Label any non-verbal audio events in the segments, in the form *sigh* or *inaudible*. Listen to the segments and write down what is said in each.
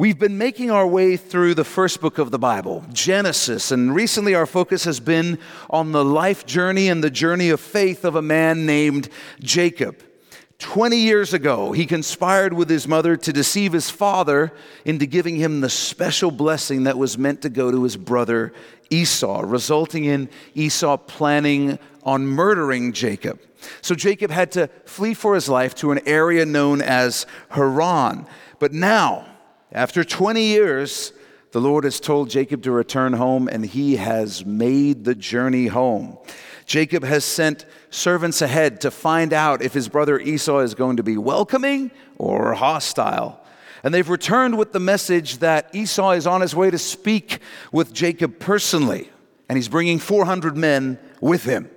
We've been making our way through the first book of the Bible, Genesis, and recently our focus has been on the life journey and the journey of faith of a man named Jacob. 20 years ago, he conspired with his mother to deceive his father into giving him the special blessing that was meant to go to his brother Esau, resulting in Esau planning on murdering Jacob. So Jacob had to flee for his life to an area known as Haran. But now, after 20 years, the Lord has told Jacob to return home, and he has made the journey home. Jacob has sent servants ahead to find out if his brother Esau is going to be welcoming or hostile. And they've returned with the message that Esau is on his way to speak with Jacob personally, and he's bringing 400 men with him.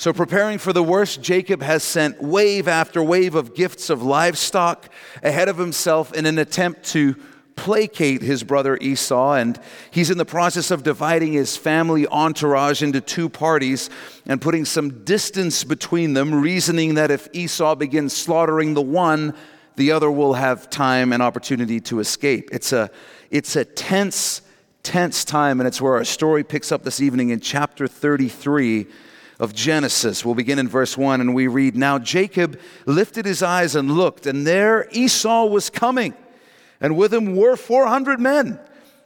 So, preparing for the worst, Jacob has sent wave after wave of gifts of livestock ahead of himself in an attempt to placate his brother Esau. And he's in the process of dividing his family entourage into two parties and putting some distance between them, reasoning that if Esau begins slaughtering the one, the other will have time and opportunity to escape. It's a, it's a tense, tense time, and it's where our story picks up this evening in chapter 33 of Genesis. We'll begin in verse 1 and we read Now Jacob lifted his eyes and looked, and there Esau was coming, and with him were 400 men.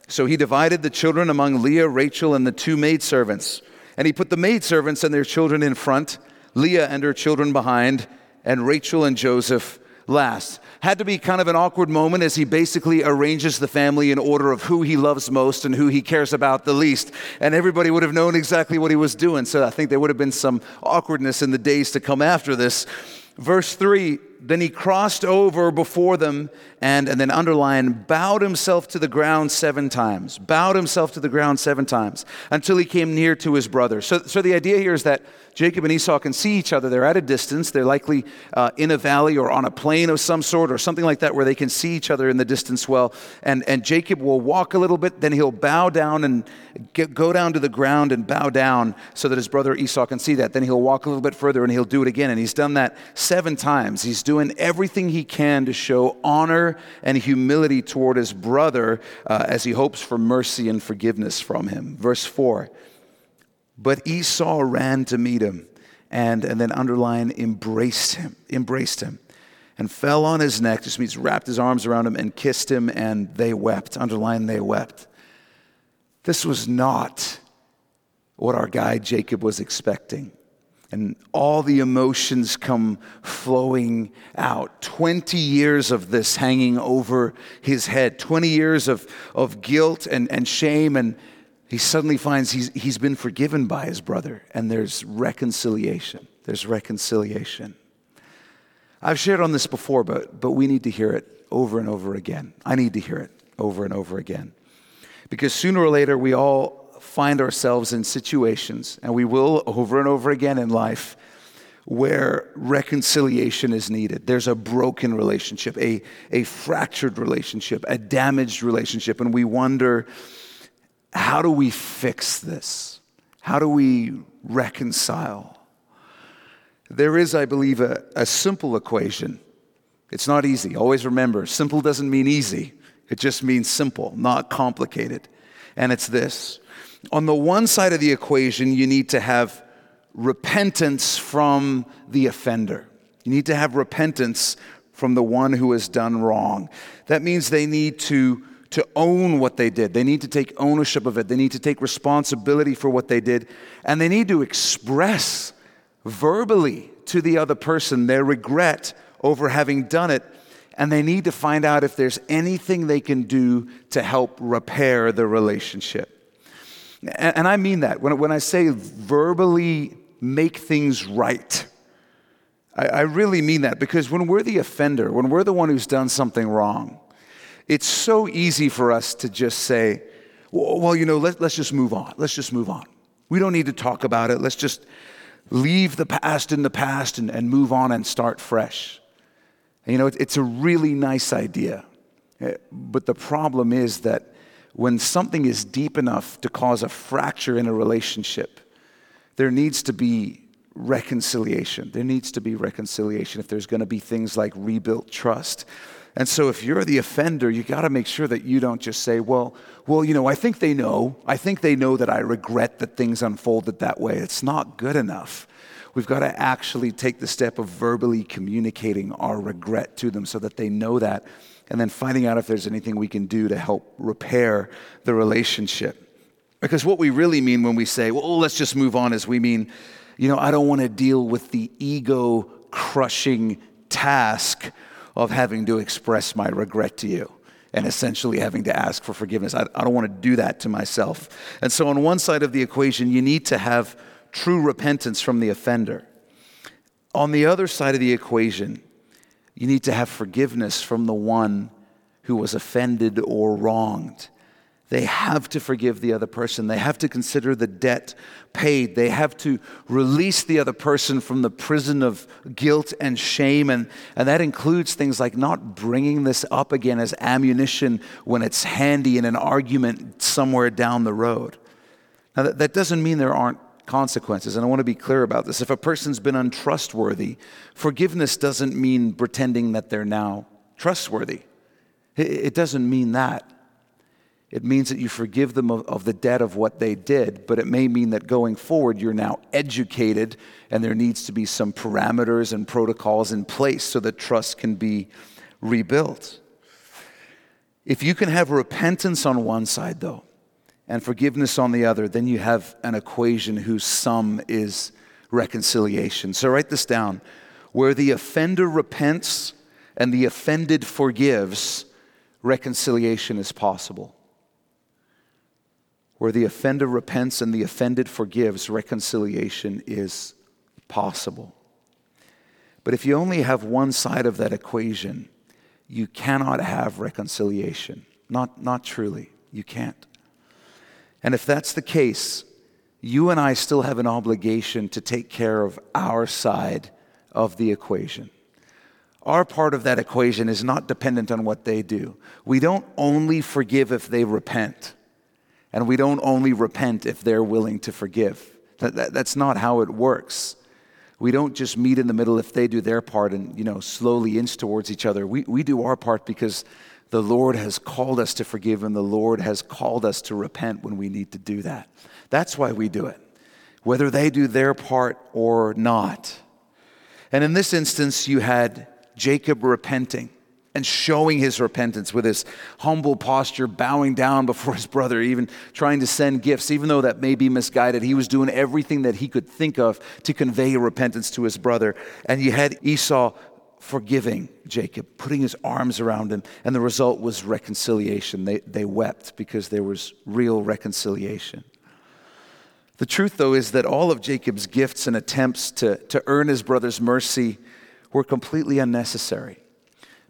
So he divided the children among Leah, Rachel, and the two maidservants. And he put the maidservants and their children in front, Leah and her children behind, and Rachel and Joseph last. Had to be kind of an awkward moment as he basically arranges the family in order of who he loves most and who he cares about the least. And everybody would have known exactly what he was doing. So I think there would have been some awkwardness in the days to come after this. Verse 3 Then he crossed over before them and, and then underline, bowed himself to the ground seven times. Bowed himself to the ground seven times until he came near to his brother. So, so the idea here is that Jacob and Esau can see each other. They're at a distance. They're likely uh, in a valley or on a plain of some sort or something like that where they can see each other in the distance well. And, and Jacob will walk a little bit, then he'll bow down and get, go down to the ground and bow down so that his brother Esau can see that. Then he'll walk a little bit further and he'll do it again. And he's done that seven times. He's doing everything he can to show honor and humility toward his brother uh, as he hopes for mercy and forgiveness from him. Verse 4. But Esau ran to meet him and, and then underline embraced him, embraced him, and fell on his neck, just means wrapped his arms around him and kissed him, and they wept. Underline, they wept. This was not what our guy Jacob was expecting. And all the emotions come flowing out. 20 years of this hanging over his head, 20 years of, of guilt and, and shame and, he suddenly finds he's, he's been forgiven by his brother, and there's reconciliation. There's reconciliation. I've shared on this before, but, but we need to hear it over and over again. I need to hear it over and over again. Because sooner or later, we all find ourselves in situations, and we will over and over again in life, where reconciliation is needed. There's a broken relationship, a, a fractured relationship, a damaged relationship, and we wonder how do we fix this? How do we reconcile? There is, I believe, a, a simple equation. It's not easy. Always remember simple doesn't mean easy, it just means simple, not complicated. And it's this on the one side of the equation, you need to have repentance from the offender. You need to have repentance from the one who has done wrong. That means they need to to own what they did. They need to take ownership of it. They need to take responsibility for what they did. And they need to express verbally to the other person their regret over having done it. And they need to find out if there's anything they can do to help repair the relationship. And, I mean that. When, I say verbally make things right, I really mean that because when we're the offender, when we're the one who's done something wrong, it's so easy for us to just say, well, you know, let, let's just move on. Let's just move on. We don't need to talk about it. Let's just leave the past in the past and, and move on and start fresh. And, you know, it, it's a really nice idea. Eh, but the problem is that when something is deep enough to cause a fracture in a relationship, there needs to be reconciliation. There needs to be reconciliation if there's going to be things like rebuilt trust And so if you're the offender, you got to make sure that you don't just say, well, well, you know, I think they know. I think they know that I regret that things unfolded that way. It's not good enough. We've got to actually take the step of verbally communicating our regret to them so that they know that and then finding out if there's anything we can do to help repair the relationship. Because what we really mean when we say, well, oh, let's just move on, is we mean, you know, I don't want to deal with the ego crushing task of having to express my regret to you and essentially having to ask for forgiveness. I, I don't want to do that to myself. And so, on one side of the equation, you need to have true repentance from the offender. On the other side of the equation, you need to have forgiveness from the one who was offended or wronged. They have to forgive the other person. They have to consider the debt paid. They have to release the other person from the prison of guilt and shame. And, and that includes things like not bringing this up again as ammunition when it's handy in an argument somewhere down the road. Now, that, that doesn't mean there aren't consequences. And I want to be clear about this. If a person's been untrustworthy, forgiveness doesn't mean pretending that they're now trustworthy. It doesn't mean that. It means that you forgive them of, of, the debt of what they did, but it may mean that going forward, you're now educated and there needs to be some parameters and protocols in place so that trust can be rebuilt. If you can have repentance on one side, though, and forgiveness on the other, then you have an equation whose sum is reconciliation. So write this down. Where the offender repents and the offended forgives, reconciliation is possible. Where the offender repents and the offended forgives, reconciliation is possible. But if you only have one side of that equation, you cannot have reconciliation. Not, not truly. You can't. And if that's the case, you and I still have an obligation to take care of our side of the equation. Our part of that equation is not dependent on what they do. We don't only forgive if they repent, and we don't only repent if they're willing to forgive. That, that, that's not how it works. We don't just meet in the middle if they do their part and, you know, slowly inch towards each other. We, we do our part because the Lord has called us to forgive, and the Lord has called us to repent when we need to do that. That's why we do it, whether they do their part or not. And in this instance, you had Jacob repenting and showing his repentance with his humble posture, bowing down before his brother, even trying to send gifts, even though that may be misguided. He was doing everything that he could think of to convey repentance to his brother. And you had Esau forgiving Jacob, putting his arms around him, and the result was reconciliation. They, they wept because there was real reconciliation. The truth, though, is that all of Jacob's gifts and attempts to, to earn his brother's mercy were completely unnecessary.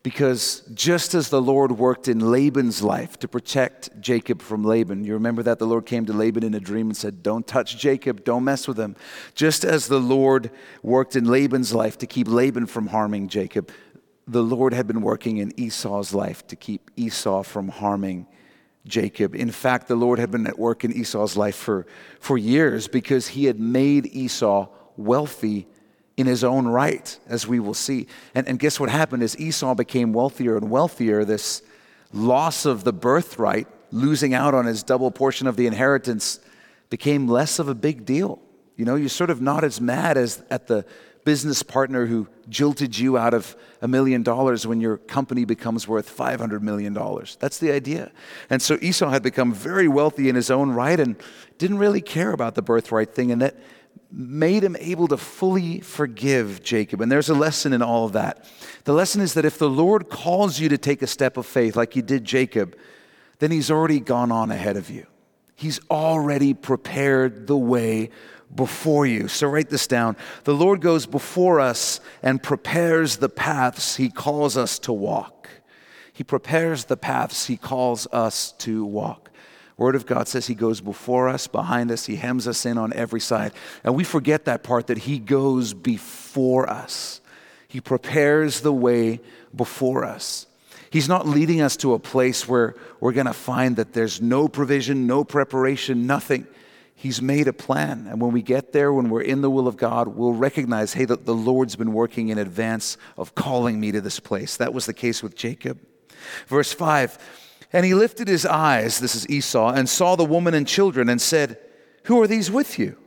Because just as the Lord worked in Laban's life to protect Jacob from Laban, you remember that the Lord came to Laban in a dream and said, Don't touch Jacob, don't mess with him. Just as the Lord worked in Laban's life to keep Laban from harming Jacob, the Lord had been working in Esau's life to keep Esau from harming Jacob. In fact, the Lord had been at work in Esau's life for, for years because he had made Esau wealthy in his own right, as we will see. And, and guess what happened? As Esau became wealthier and wealthier, this loss of the birthright, losing out on his double portion of the inheritance, became less of a big deal. You know, you're sort of not as mad as at the business partner who jilted you out of a million dollars when your company becomes worth $500 million. That's the idea. And so Esau had become very wealthy in his own right and didn't really care about the birthright thing. And that made him able to fully forgive Jacob. And there's a lesson in all of that. The lesson is that if the Lord calls you to take a step of faith like he did Jacob, then he's already gone on ahead of you. He's already prepared the way before you. So write this down. The Lord goes before us and prepares the paths he calls us to walk. He prepares the paths he calls us to walk. Word of God says He goes before us, behind us, He hems us in on every side. And we forget that part that He goes before us. He prepares the way before us. He's not leading us to a place where we're going to find that there's no provision, no preparation, nothing. He's made a plan. And when we get there, when we're in the will of God, we'll recognize, hey, the, the Lord's been working in advance of calling me to this place. That was the case with Jacob. Verse 5 And he lifted his eyes, this is Esau, and saw the woman and children and said, Who are these with you?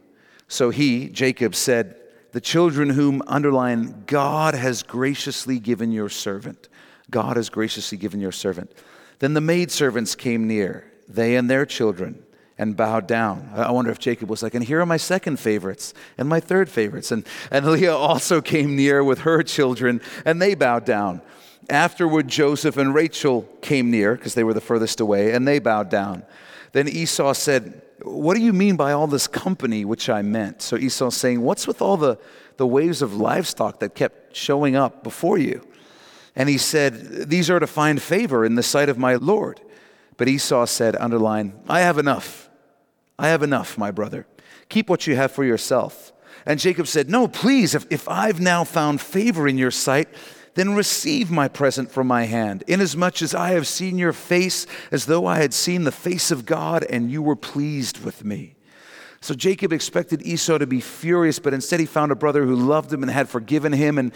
So he, Jacob, said, The children whom, underline, God has graciously given your servant. God has graciously given your servant. Then the maidservants came near, they and their children and bowed down. I wonder if Jacob was like, and here are my second favorites and my third favorites. And, and Leah also came near with her children, and they bowed down. Afterward, Joseph and Rachel came near, because they were the furthest away, and they bowed down. Then Esau said, What do you mean by all this company which I meant? So Esau's saying, What's with all the, the waves of livestock that kept showing up before you? And he said, These are to find favor in the sight of my Lord. But Esau said, underline, I have enough. I have enough, my brother. Keep what you have for yourself. And Jacob said, No, please, if, if I've now found favor in your sight, then receive my present from my hand, inasmuch as I have seen your face as though I had seen the face of God, and you were pleased with me. So Jacob expected Esau to be furious, but instead he found a brother who loved him and had forgiven him. And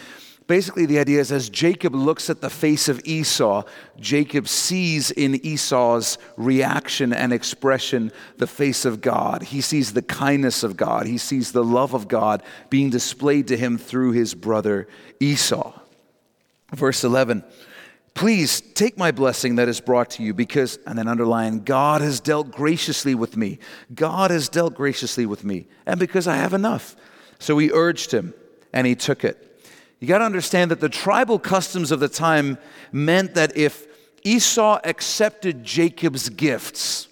Basically, the idea is as Jacob looks at the face of Esau, Jacob sees in Esau's reaction and expression the face of God. He sees the kindness of God, he sees the love of God being displayed to him through his brother Esau. Verse 11. Please take my blessing that is brought to you because, and then underline, God has dealt graciously with me. God has dealt graciously with me, and because I have enough. So he urged him, and he took it. You got to understand that the tribal customs of the time meant that if Esau accepted Jacob's gifts,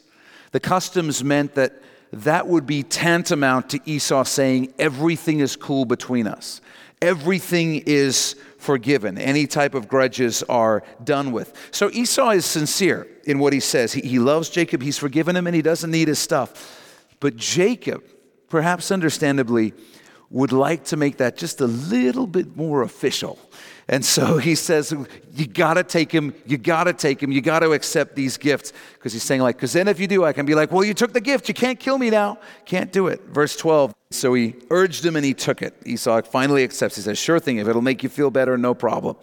the customs meant that that would be tantamount to Esau saying, Everything is cool between us. Everything is forgiven. Any type of grudges are done with. So Esau is sincere in what he says. He, he loves Jacob, he's forgiven him, and he doesn't need his stuff. But Jacob, perhaps understandably, would like to make that just a little bit more official. And so *laughs* he says, You gotta take him, you gotta take him, you gotta accept these gifts. Because he's saying, like, because then if you do, I can be like, Well, you took the gift, you can't kill me now. Can't do it. Verse 12. So he urged him and he took it. Esau finally accepts. He says, Sure thing, if it'll make you feel better, no problem.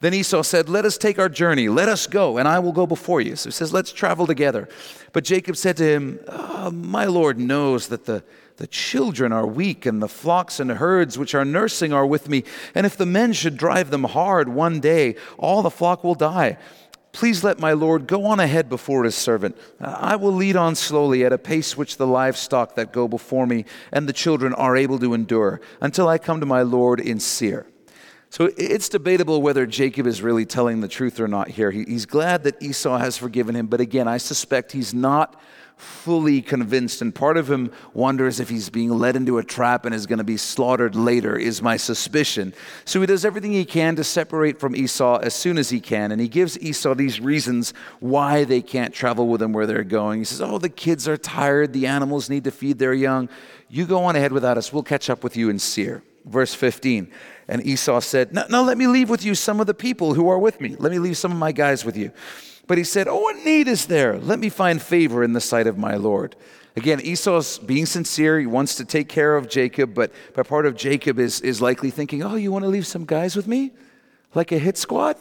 Then Esau said, Let us take our journey. Let us go, and I will go before you. So he says, Let's travel together. But Jacob said to him, oh, My Lord knows that the the children are weak, and the flocks and herds which are nursing are with me. And if the men should drive them hard one day, all the flock will die. Please let my Lord go on ahead before his servant. I will lead on slowly at a pace which the livestock that go before me and the children are able to endure until I come to my Lord in Seir. So it's debatable whether Jacob is really telling the truth or not here. He's glad that Esau has forgiven him, but again, I suspect he's not fully convinced, and part of him wonders if he's being led into a trap and is going to be slaughtered later, is my suspicion. So he does everything he can to separate from Esau as soon as he can, and he gives Esau these reasons why they can't travel with him where they're going. He says, Oh, the kids are tired, the animals need to feed their young. You go on ahead without us, we'll catch up with you in Seir. Verse 15. And Esau said, now let me leave with you some of the people who are with me. Let me leave some of my guys with you. But he said, Oh, what need is there? Let me find favor in the sight of my Lord. Again, Esau's being sincere. He wants to take care of Jacob, but, but part of Jacob is, is likely thinking, Oh, you want to leave some guys with me? Like a hit squad?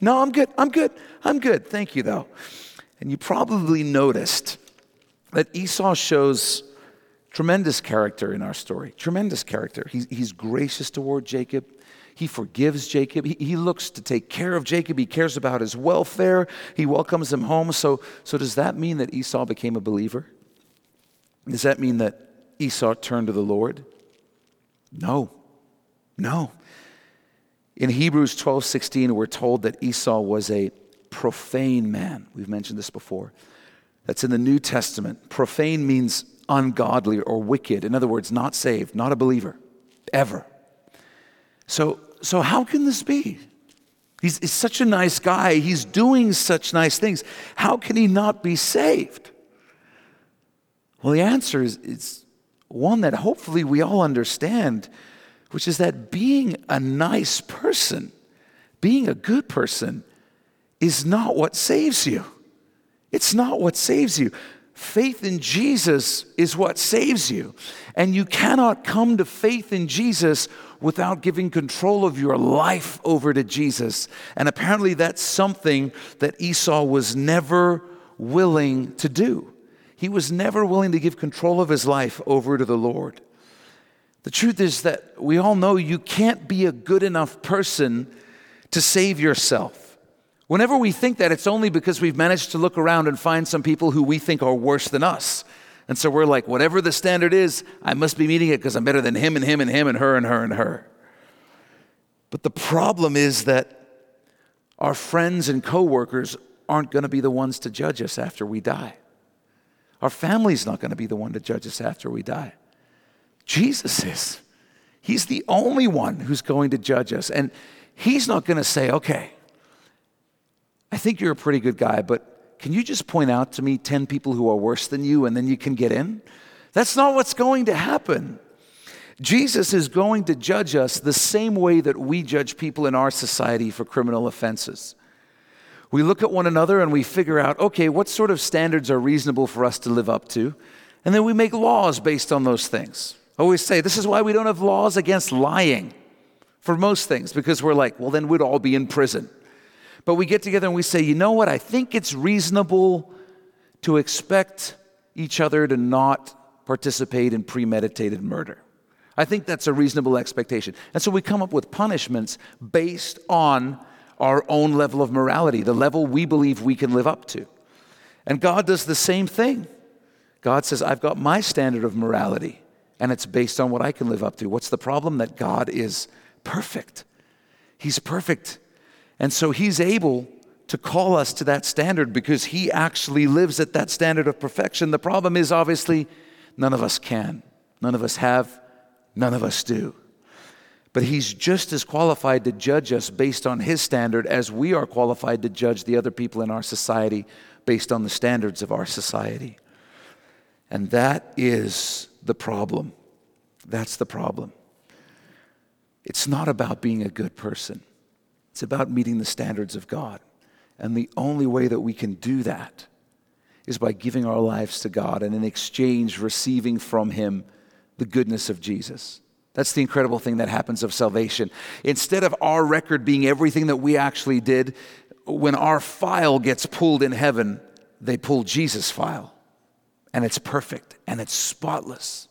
No, I'm good. I'm good. I'm good. Thank you, though. And you probably noticed that Esau shows tremendous character in our story. Tremendous character. He's, he's gracious toward Jacob. He forgives Jacob. He, he looks to take care of Jacob. He cares about his welfare. He welcomes him home. So, so, does that mean that Esau became a believer? Does that mean that Esau turned to the Lord? No. No. In Hebrews 12 16, we're told that Esau was a profane man. We've mentioned this before. That's in the New Testament. Profane means ungodly or wicked. In other words, not saved, not a believer, ever. So, so how can this be? He's, he's such a nice guy. He's doing such nice things. How can he not be saved? Well, the answer is it's one that hopefully we all understand, which is that being a nice person, being a good person, is not what saves you. It's not what saves you. faith in Jesus is what saves you. And you cannot come to faith in Jesus without giving control of your life over to Jesus. And apparently, that's something that Esau was never willing to do. He was never willing to give control of his life over to the Lord. The truth is that we all know you can't be a good enough person to save yourself. Whenever we think that, it's only because we've managed to look around and find some people who we think are worse than us. And so we're like, whatever the standard is, I must be meeting it because I'm better than him and him and him and her and her and her. But the problem is that our friends and coworkers aren't going to be the ones to judge us after we die. Our family's not going to be the one to judge us after we die. Jesus is. He's the only one who's going to judge us. And he's not going to say, okay, I think you're a pretty good guy, but can you just point out to me 10 people who are worse than you and then you can get in? That's not what's going to happen. Jesus is going to judge us the same way that we judge people in our society for criminal offenses. We look at one another and we figure out, okay, what sort of standards are reasonable for us to live up to? And then we make laws based on those things. I always say this is why we don't have laws against lying for most things, because we're like, well, then we'd all be in prison. But we get together and we say, you know what? I think it's reasonable to expect each other to not participate in premeditated murder. I think that's a reasonable expectation. And so we come up with punishments based on our own level of morality, the level we believe we can live up to. And God does the same thing. God says, I've got my standard of morality and it's based on what I can live up to. What's the problem? That God is perfect. He's perfect. And so He's able to call us to that standard because He actually lives at that standard of perfection. The problem is obviously none of us can, none of us have, none of us do. But He's just as qualified to judge us based on His standard as we are qualified to judge the other people in our society based on the standards of our society. And that is the problem. That's the problem. It's not about being a good person, it's about meeting the standards of God. And the only way that we can do that is by giving our lives to God and in exchange receiving from Him the goodness of Jesus. That's the incredible thing that happens of salvation. Instead of our record being everything that we actually did, when our file gets pulled in heaven, they pull Jesus' file and it's perfect and it's spotless.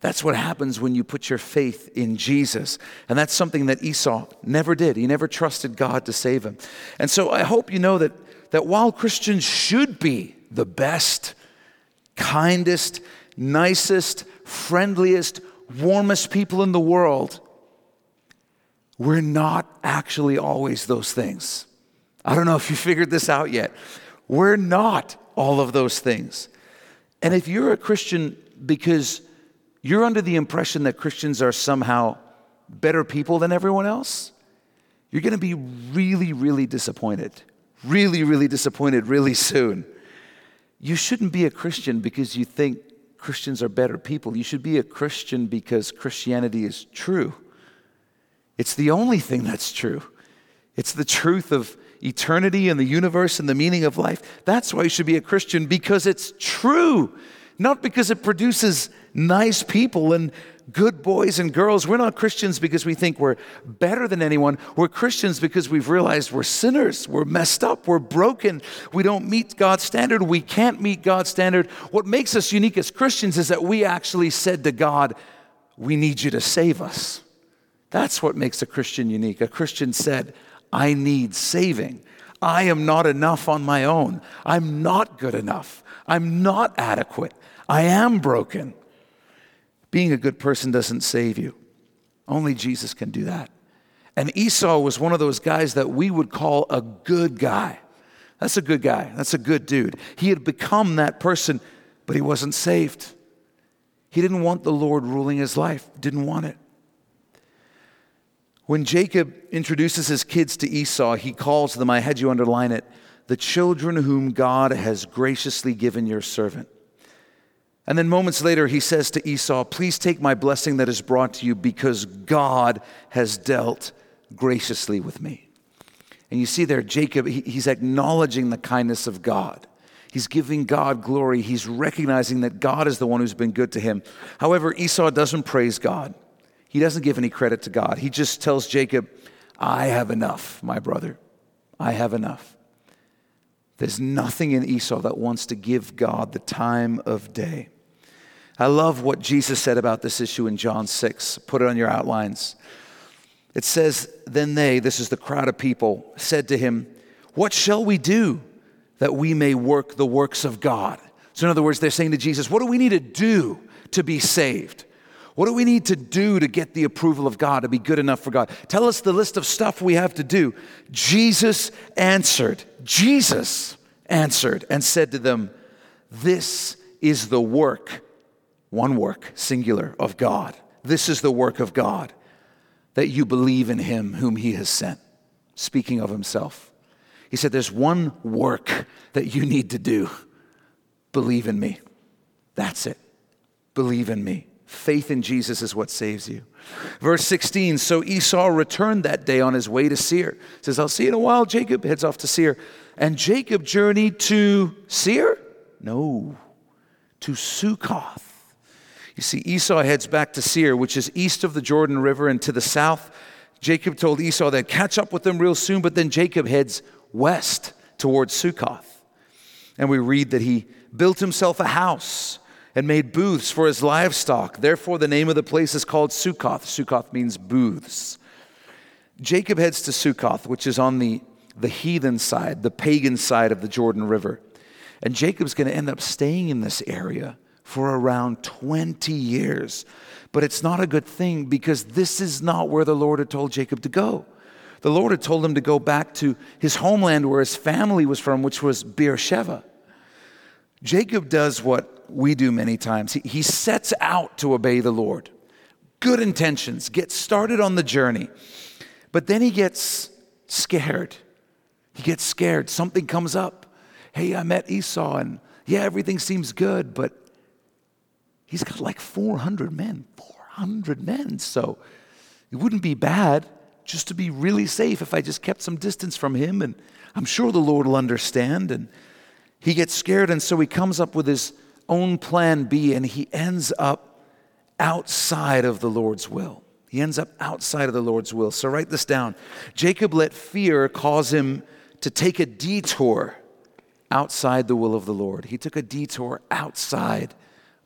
That's what happens when you put your faith in Jesus. And that's something that Esau never did. He never trusted God to save him. And so I hope you know that, that while Christians should be the best, kindest, nicest, friendliest, warmest people in the world, we're not actually always those things. I don't know if you figured this out yet. We're not all of those things. And if you're a Christian because you're under the impression that Christians are somehow better people than everyone else, you're going to be really, really disappointed. Really, really disappointed really soon. You shouldn't be a Christian because you think Christians are better people. You should be a Christian because Christianity is true. It's the only thing that's true. It's the truth of eternity and the universe and the meaning of life. That's why you should be a Christian because it's true, not because it produces nice people and good boys and girls. We're not Christians because we think we're better than anyone. We're Christians because we've realized we're sinners. We're messed up. We're broken. We don't meet God's standard. We can't meet God's standard. What makes us unique as Christians is that we actually said to God, We need you to save us. That's what makes a Christian unique. A Christian said, I need saving. I am not enough on my own. I'm not good enough. I'm not adequate. I am broken. Being a good person doesn't save you. Only Jesus can do that. And Esau was one of those guys that we would call a good guy. That's a good guy. That's a good dude. He had become that person, but he wasn't saved. He didn't want the Lord ruling his life, didn't want it. When Jacob introduces his kids to Esau, he calls them, I had you underline it, the children whom God has graciously given your servant. And then moments later, he says to Esau, Please take my blessing that is brought to you because God has dealt graciously with me. And you see there, Jacob, he's acknowledging the kindness of God. He's giving God glory. He's recognizing that God is the one who's been good to him. However, Esau doesn't praise God. He doesn't give any credit to God. He just tells Jacob, I have enough, my brother. I have enough. There's nothing in Esau that wants to give God the time of day. I love what Jesus said about this issue in John 6. Put it on your outlines. It says, Then they, this is the crowd of people, said to him, What shall we do that we may work the works of God? So, in other words, they're saying to Jesus, What do we need to do to be saved? What do we need to do to get the approval of God, to be good enough for God? Tell us the list of stuff we have to do. Jesus answered, Jesus answered and said to them, This is the work, one work, singular, of God. This is the work of God, that you believe in him whom he has sent. Speaking of himself, he said, There's one work that you need to do. Believe in me. That's it. Believe in me. Faith in Jesus is what saves you. Verse 16 So Esau returned that day on his way to Seir. Says, I'll see you in a while. Jacob heads off to Seir. And Jacob journeyed to Seir? No, to Succoth. You see, Esau heads back to Seir, which is east of the Jordan River and to the south. Jacob told Esau that catch up with them real soon, but then Jacob heads west towards Succoth. And we read that he built himself a house and made booths for his livestock. Therefore, the name of the place is called Sukkoth. Sukkoth means booths. Jacob heads to Sukkoth, which is on the, the heathen side, the pagan side of the Jordan River. And Jacob's going to end up staying in this area for around 20 years. But it's not a good thing because this is not where the Lord had told Jacob to go. The Lord had told him to go back to his homeland where his family was from, which was Beersheba. Jacob does what we do many times. He, he sets out to obey the Lord. Good intentions, gets started on the journey, but then he gets scared. He gets scared. Something comes up. Hey, I met Esau, and yeah, everything seems good, but he's got like 400 men. 400 men. So it wouldn't be bad just to be really safe if I just kept some distance from him, and I'm sure the Lord will understand. And he gets scared, and so he comes up with his own plan B, and he ends up outside of the Lord's will. He ends up outside of the Lord's will. So write this down. Jacob let fear cause him to take a detour outside the will of the Lord. He took a detour outside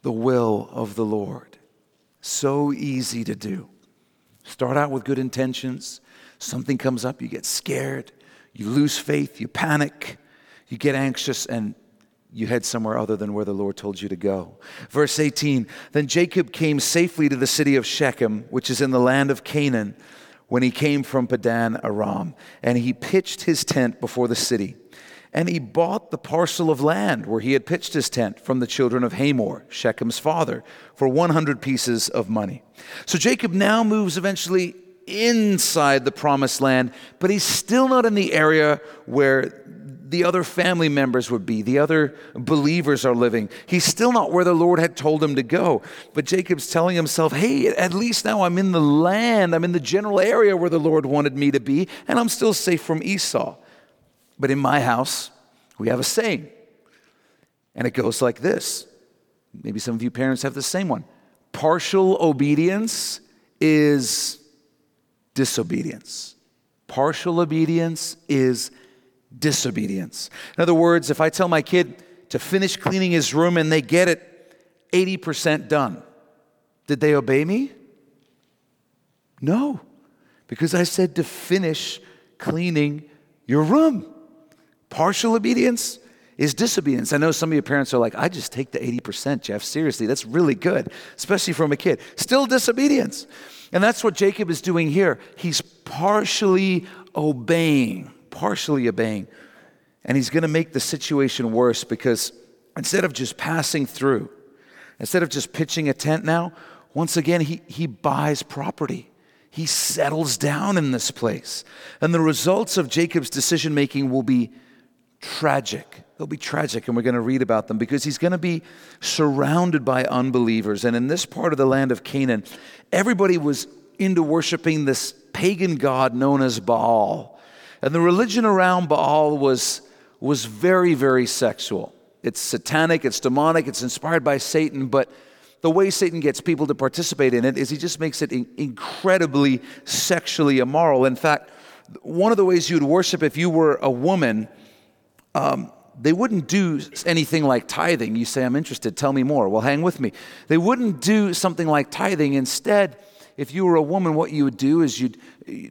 the will of the Lord. So easy to do. Start out with good intentions. Something comes up, you get scared, you lose faith, you panic, you get anxious, and you head somewhere other than where the Lord told you to go. Verse 18 Then Jacob came safely to the city of Shechem, which is in the land of Canaan, when he came from Padan Aram, and he pitched his tent before the city. And he bought the parcel of land where he had pitched his tent from the children of Hamor, Shechem's father, for 100 pieces of money. So Jacob now moves eventually inside the promised land, but he's still not in the area where the other family members would be, the other believers are living. He's still not where the Lord had told him to go. But Jacob's telling himself, hey, at least now I'm in the land, I'm in the general area where the Lord wanted me to be, and I'm still safe from Esau. But in my house, we have a saying, and it goes like this. Maybe some of you parents have the same one. Partial obedience is disobedience. Partial obedience is disobedience. In other words, if I tell my kid to finish cleaning his room and they get it 80% done, did they obey me? No, because I said to finish cleaning your room. Partial obedience is disobedience. I know some of your parents are like, I just take the 80%, Jeff. Seriously, that's really good, especially from a kid. Still disobedience. And that's what Jacob is doing here. He's partially obeying partially obeying. And he's going to make the situation worse because instead of just passing through, instead of just pitching a tent now, once again, he, he buys property. He settles down in this place. And the results of Jacob's decision making will be tragic. They'll be tragic, and we're going to read about them because he's going to be surrounded by unbelievers. And in this part of the land of Canaan, everybody was into worshiping this pagan god known as Baal. And the religion around Baal was, was very, very sexual. It's satanic, it's demonic, it's inspired by Satan, but the way Satan gets people to participate in it is he just makes it incredibly sexually immoral. In fact, one of the ways you'd worship if you were a woman, um, they wouldn't do anything like tithing. You say, I'm interested, tell me more. Well, hang with me. They wouldn't do something like tithing. Instead, if you were a woman, what you would do is you'd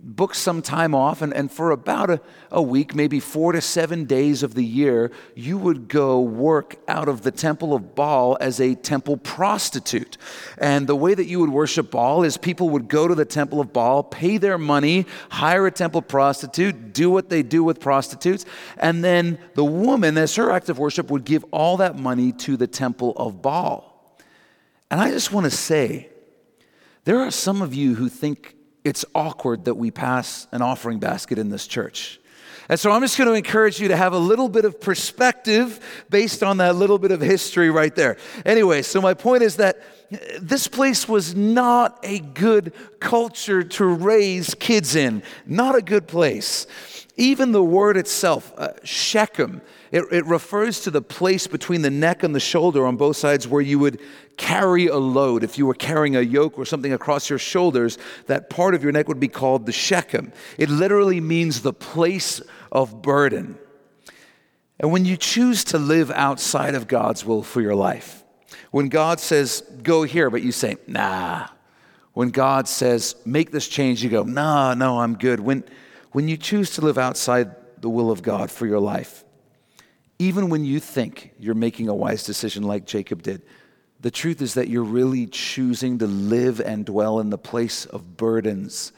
book some time off, and, and for about a, a week, maybe four to seven days of the year, you would go work out of the temple of Baal as a temple prostitute. And the way that you would worship Baal is people would go to the temple of Baal, pay their money, hire a temple prostitute, do what they do with prostitutes, and then the woman, as her act of worship, would give all that money to the temple of Baal. And I just want to say, there are some of you who think it's awkward that we pass an offering basket in this church. And so I'm just going to encourage you to have a little bit of perspective based on that little bit of history right there. Anyway, so my point is that this place was not a good culture to raise kids in, not a good place. Even the word itself, uh, Shechem, it, it refers to the place between the neck and the shoulder on both sides where you would carry a load. If you were carrying a yoke or something across your shoulders, that part of your neck would be called the Shechem. It literally means the place of burden. And when you choose to live outside of God's will for your life, when God says, go here, but you say, nah. When God says, make this change, you go, nah, no, I'm good. When, when you choose to live outside the will of God for your life, even when you think you're making a wise decision like Jacob did, the truth is that you're really choosing to live and dwell in the place of burdens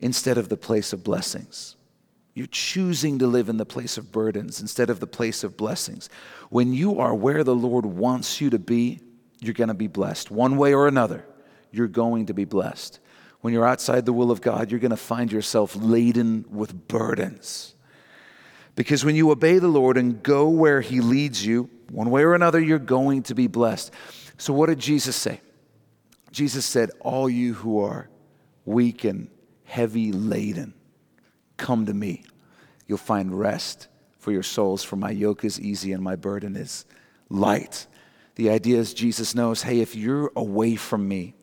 instead of the place of blessings. You're choosing to live in the place of burdens instead of the place of blessings. When you are where the Lord wants you to be, you're going to be blessed. One way or another, you're going to be blessed. When you're outside the will of God, you're going to find yourself laden with burdens. Because when you obey the Lord and go where He leads you, one way or another, you're going to be blessed. So, what did Jesus say? Jesus said, All you who are weak and heavy laden, come to me. You'll find rest for your souls, for my yoke is easy and my burden is light. The idea is Jesus knows hey, if you're away from me,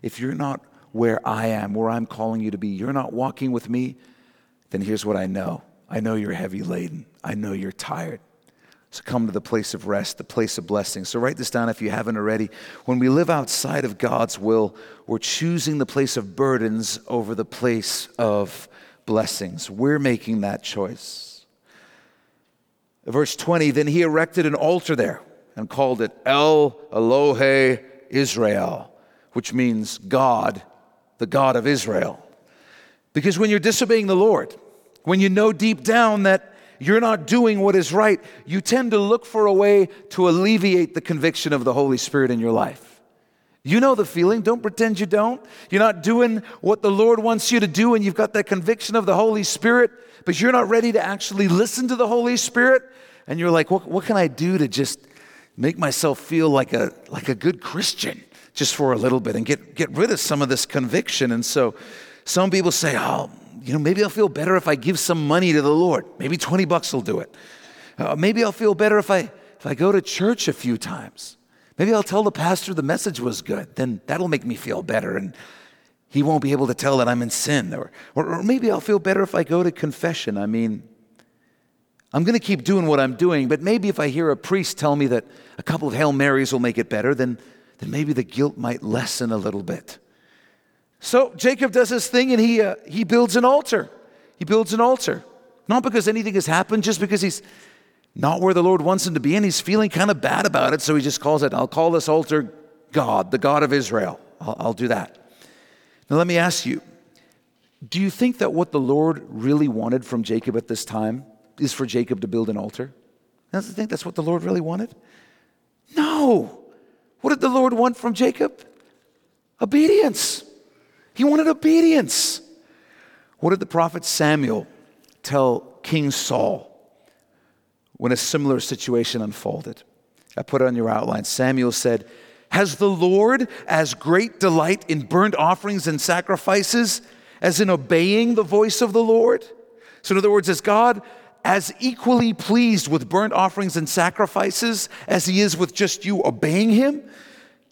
if you're not where I am, where I'm calling you to be, you're not walking with me, then here's what I know I know you're heavy laden. I know you're tired. So come to the place of rest, the place of blessing. So write this down if you haven't already. When we live outside of God's will, we're choosing the place of burdens over the place of blessings. We're making that choice. Verse 20 Then he erected an altar there and called it El Elohe Israel, which means God, the God of Israel. Because when you're disobeying the Lord, when you know deep down that you're not doing what is right, you tend to look for a way to alleviate the conviction of the Holy Spirit in your life. You know the feeling. Don't pretend you don't. You're not doing what the Lord wants you to do, and you've got that conviction of the Holy Spirit, but you're not ready to actually listen to the Holy Spirit. And you're like, what, what can I do to just make myself feel like a, like a good Christian just for a little bit and get, get rid of some of this conviction? And so some people say, oh, you know, maybe I'll feel better if I give some money to the Lord. Maybe 20 bucks will do it. Uh, maybe I'll feel better if I, if I go to church a few times. Maybe I'll tell the pastor the message was good. Then that'll make me feel better and he won't be able to tell that I'm in sin. Or, or, or maybe I'll feel better if I go to confession. I mean, I'm going to keep doing what I'm doing, but maybe if I hear a priest tell me that a couple of Hail Marys will make it better, then, then maybe the guilt might lessen a little bit. So Jacob does his thing and he, uh, he builds an altar. He builds an altar. Not because anything has happened, just because he's not where the Lord wants him to be and he's feeling kind of bad about it. So he just calls it, I'll call this altar God, the God of Israel. I'll, I'll do that. Now let me ask you do you think that what the Lord really wanted from Jacob at this time is for Jacob to build an altar? Does you think that's what the Lord really wanted? No. What did the Lord want from Jacob? Obedience. He wanted obedience. What did the prophet Samuel tell King Saul when a similar situation unfolded? I put it on your outline. Samuel said, Has the Lord as great delight in burnt offerings and sacrifices as in obeying the voice of the Lord? So, in other words, is God as equally pleased with burnt offerings and sacrifices as he is with just you obeying him?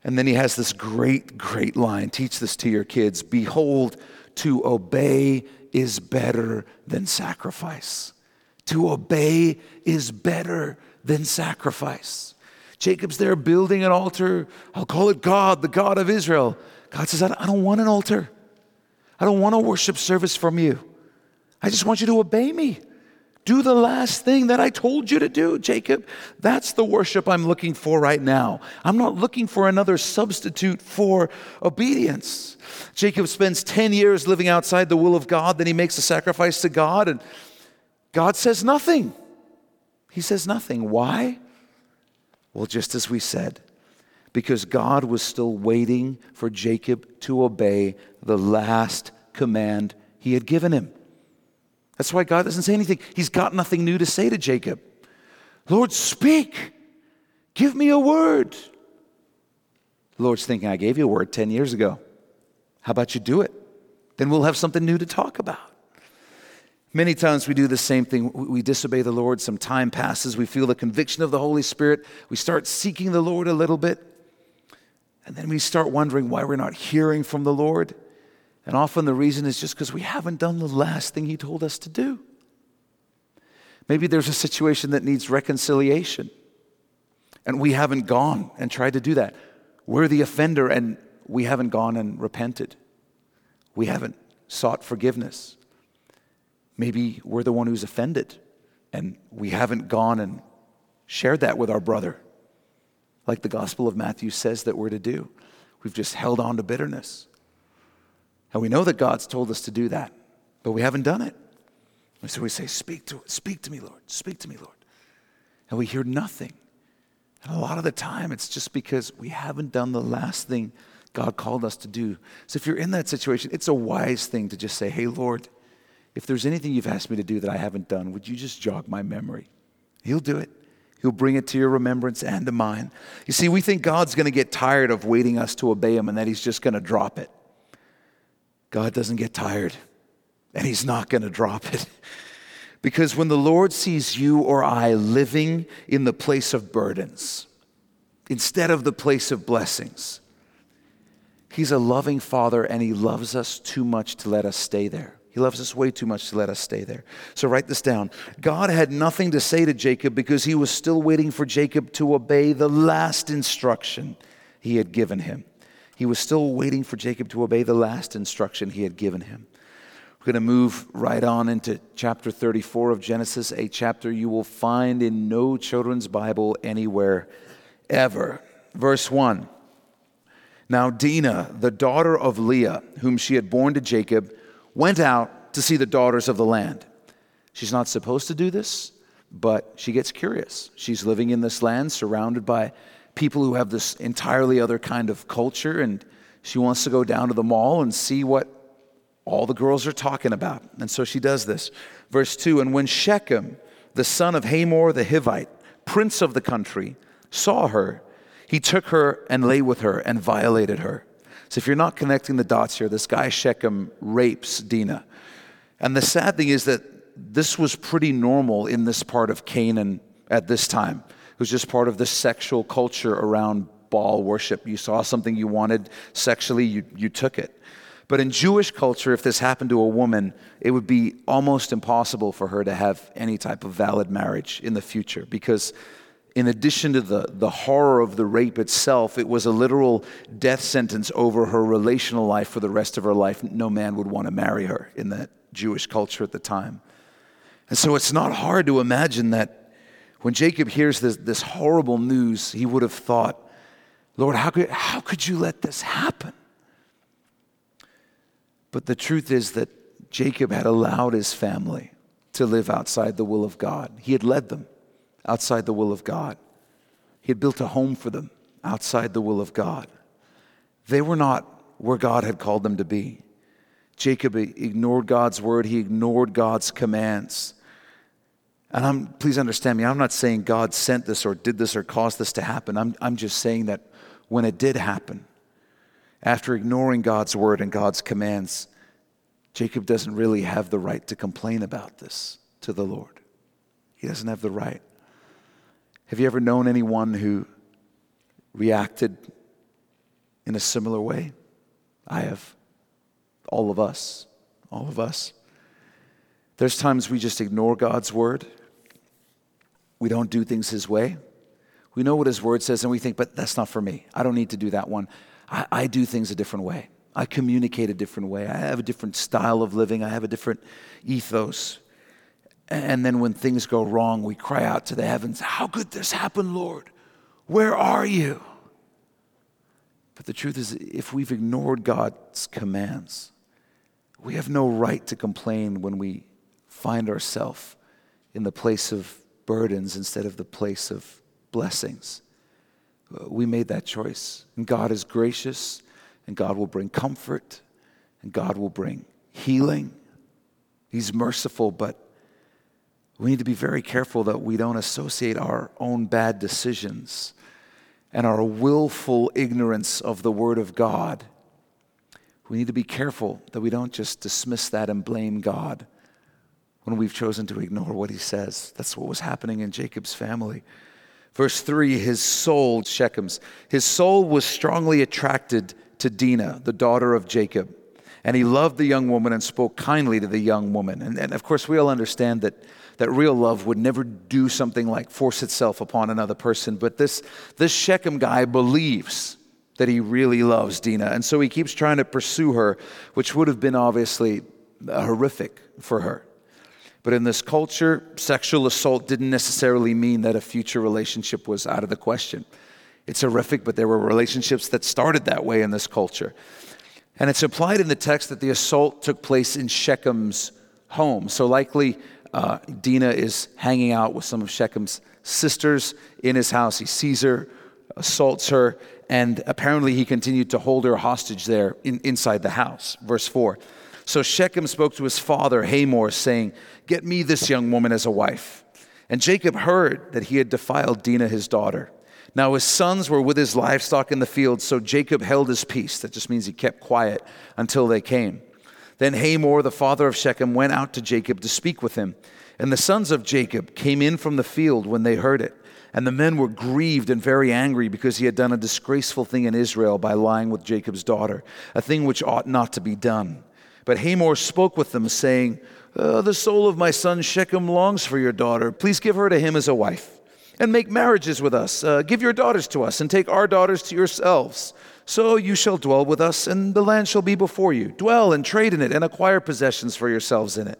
And then he has this great, great line teach this to your kids Behold, to obey is better than sacrifice. To obey is better than sacrifice. Jacob's there building an altar. I'll call it God, the God of Israel. God says, I don't want an altar. I don't want a worship service from you. I just want you to obey me. Do the last thing that I told you to do, Jacob. That's the worship I'm looking for right now. I'm not looking for another substitute for obedience. Jacob spends 10 years living outside the will of God, then he makes a sacrifice to God, and God says nothing. He says nothing. Why? Well, just as we said, because God was still waiting for Jacob to obey the last command he had given him. That's why God doesn't say anything. He's got nothing new to say to Jacob. Lord, speak. Give me a word. The Lord's thinking, I gave you a word 10 years ago. How about you do it? Then we'll have something new to talk about. Many times we do the same thing. We disobey the Lord. Some time passes. We feel the conviction of the Holy Spirit. We start seeking the Lord a little bit. And then we start wondering why we're not hearing from the Lord. And often the reason is just because we haven't done the last thing He told us to do. Maybe there's a situation that needs reconciliation, and we haven't gone and tried to do that. We're the offender, and we haven't gone and repented. We haven't sought forgiveness. Maybe we're the one who's offended, and we haven't gone and shared that with our brother, like the Gospel of Matthew says that we're to do. We've just held on to bitterness. And we know that God's told us to do that, but we haven't done it. And so we say, Speak to, speak to me, Lord. Speak to me, Lord. And we hear nothing. And a lot of the time, it's just because we haven't done the last thing God called us to do. So if you're in that situation, it's a wise thing to just say, Hey, Lord, if there's anything you've asked me to do that I haven't done, would you just jog my memory? He'll do it. He'll bring it to your remembrance and to mine. You see, we think God's going to get tired of waiting us to obey Him and that He's just going to drop it. God doesn't get tired, and He's not going to drop it. *laughs* because when the Lord sees you or I living in the place of burdens instead of the place of blessings, He's a loving Father and He loves us too much to let us stay there. He loves us way too much to let us stay there. So write this down. God had nothing to say to Jacob because he was still waiting for Jacob to obey the last instruction he had given him. He was still waiting for Jacob to obey the last instruction he had given him. We're going to move right on into chapter 34 of Genesis, a chapter you will find in no children's Bible anywhere ever. Verse 1 Now Dinah, the daughter of Leah, whom she had borne to Jacob, went out to see the daughters of the land. She's not supposed to do this, but she gets curious. She's living in this land surrounded by people who have this entirely other kind of culture, and she wants to go down to the mall and see what all the girls are talking about. And so she does this. Verse 2 And when Shechem, the son of Hamor the Hivite, prince of the country, saw her, he took her and lay with her and violated her. So if you're not connecting the dots here, this guy Shechem rapes Dinah. And the sad thing is that this was pretty normal in this part of Canaan at this time was just part of the sexual culture around Baal worship. You saw something you wanted sexually, you, you took it. But in Jewish culture, if this happened to a woman, it would be almost impossible for her to have any type of valid marriage in the future because, in addition to the, the horror of the rape itself, it was a literal death sentence over her relational life for the rest of her life. No man would want to marry her in that Jewish culture at the time. And so it's not hard to imagine that when Jacob hears this, this horrible news, he would have thought, Lord, how could, how could you let this happen? But the truth is that Jacob had allowed his family to live outside the will of God. He had led them outside the will of God. He had built a home for them outside the will of God. They were not where God had called them to be. Jacob ignored God's word, he ignored God's commands. And I'm, please understand me, I'm not saying God sent this or did this or caused this to happen. I'm, I'm just saying that when it did happen, after ignoring God's word and God's commands, Jacob doesn't really have the right to complain about this to the Lord. He doesn't have the right. Have you ever known anyone who reacted in a similar way? I have. All of us. All of us. There's times we just ignore God's word. We don't do things His way. We know what His word says and we think, but that's not for me. I don't need to do that one. I, I do things a different way. I communicate a different way. I have a different style of living. I have a different ethos. And then when things go wrong, we cry out to the heavens, How could this happen, Lord? Where are you? But the truth is, if we've ignored God's commands, we have no right to complain when we find ourselves in the place of burdens instead of the place of blessings. Uh, we made that choice. And God is gracious, and God will bring comfort, and God will bring healing. He's merciful, but we need to be very careful that we don't associate our own bad decisions and our willful ignorance of the Word of God. We need to be careful that we don't just dismiss that and blame God when we've chosen to ignore what He says. That's what was happening in Jacob's family. Verse 3 His soul, Shechem's, his soul was strongly attracted to Dinah, the daughter of Jacob. And he loved the young woman and spoke kindly to the young woman. And, and of course, we all understand that that real love would never do something like force itself upon another person. But this, this Shechem guy believes that he really loves Dinah. And so he keeps trying to pursue her, which would have been obviously uh, horrific for her. But in this culture, sexual assault didn't necessarily mean that a future relationship was out of the question. It's horrific, but there were relationships that started that way in this culture. And it's implied in the text that the assault took place in Shechem's home. So likely uh, Dinah is hanging out with some of Shechem's sisters in his house. He sees her, assaults her, and apparently he continued to hold her hostage there in, inside the house. Verse 4. So Shechem spoke to his father Hamor, saying, Get me this young woman as a wife. And Jacob heard that he had defiled Dinah, his daughter. Now his sons were with his livestock in the field, so Jacob held his peace. That just means he kept quiet until they came. Then Hamor, the father of Shechem, went out to Jacob to speak with him. And the sons of Jacob came in from the field when they heard it. And the men were grieved and very angry because he had done a disgraceful thing in Israel by lying with Jacob's daughter, a thing which ought not to be done. But Hamor spoke with them, saying, uh, The soul of my son Shechem longs for your daughter. Please give her to him as a wife, and make marriages with us. Uh, give your daughters to us, and take our daughters to yourselves. So you shall dwell with us, and the land shall be before you. Dwell and trade in it, and acquire possessions for yourselves in it.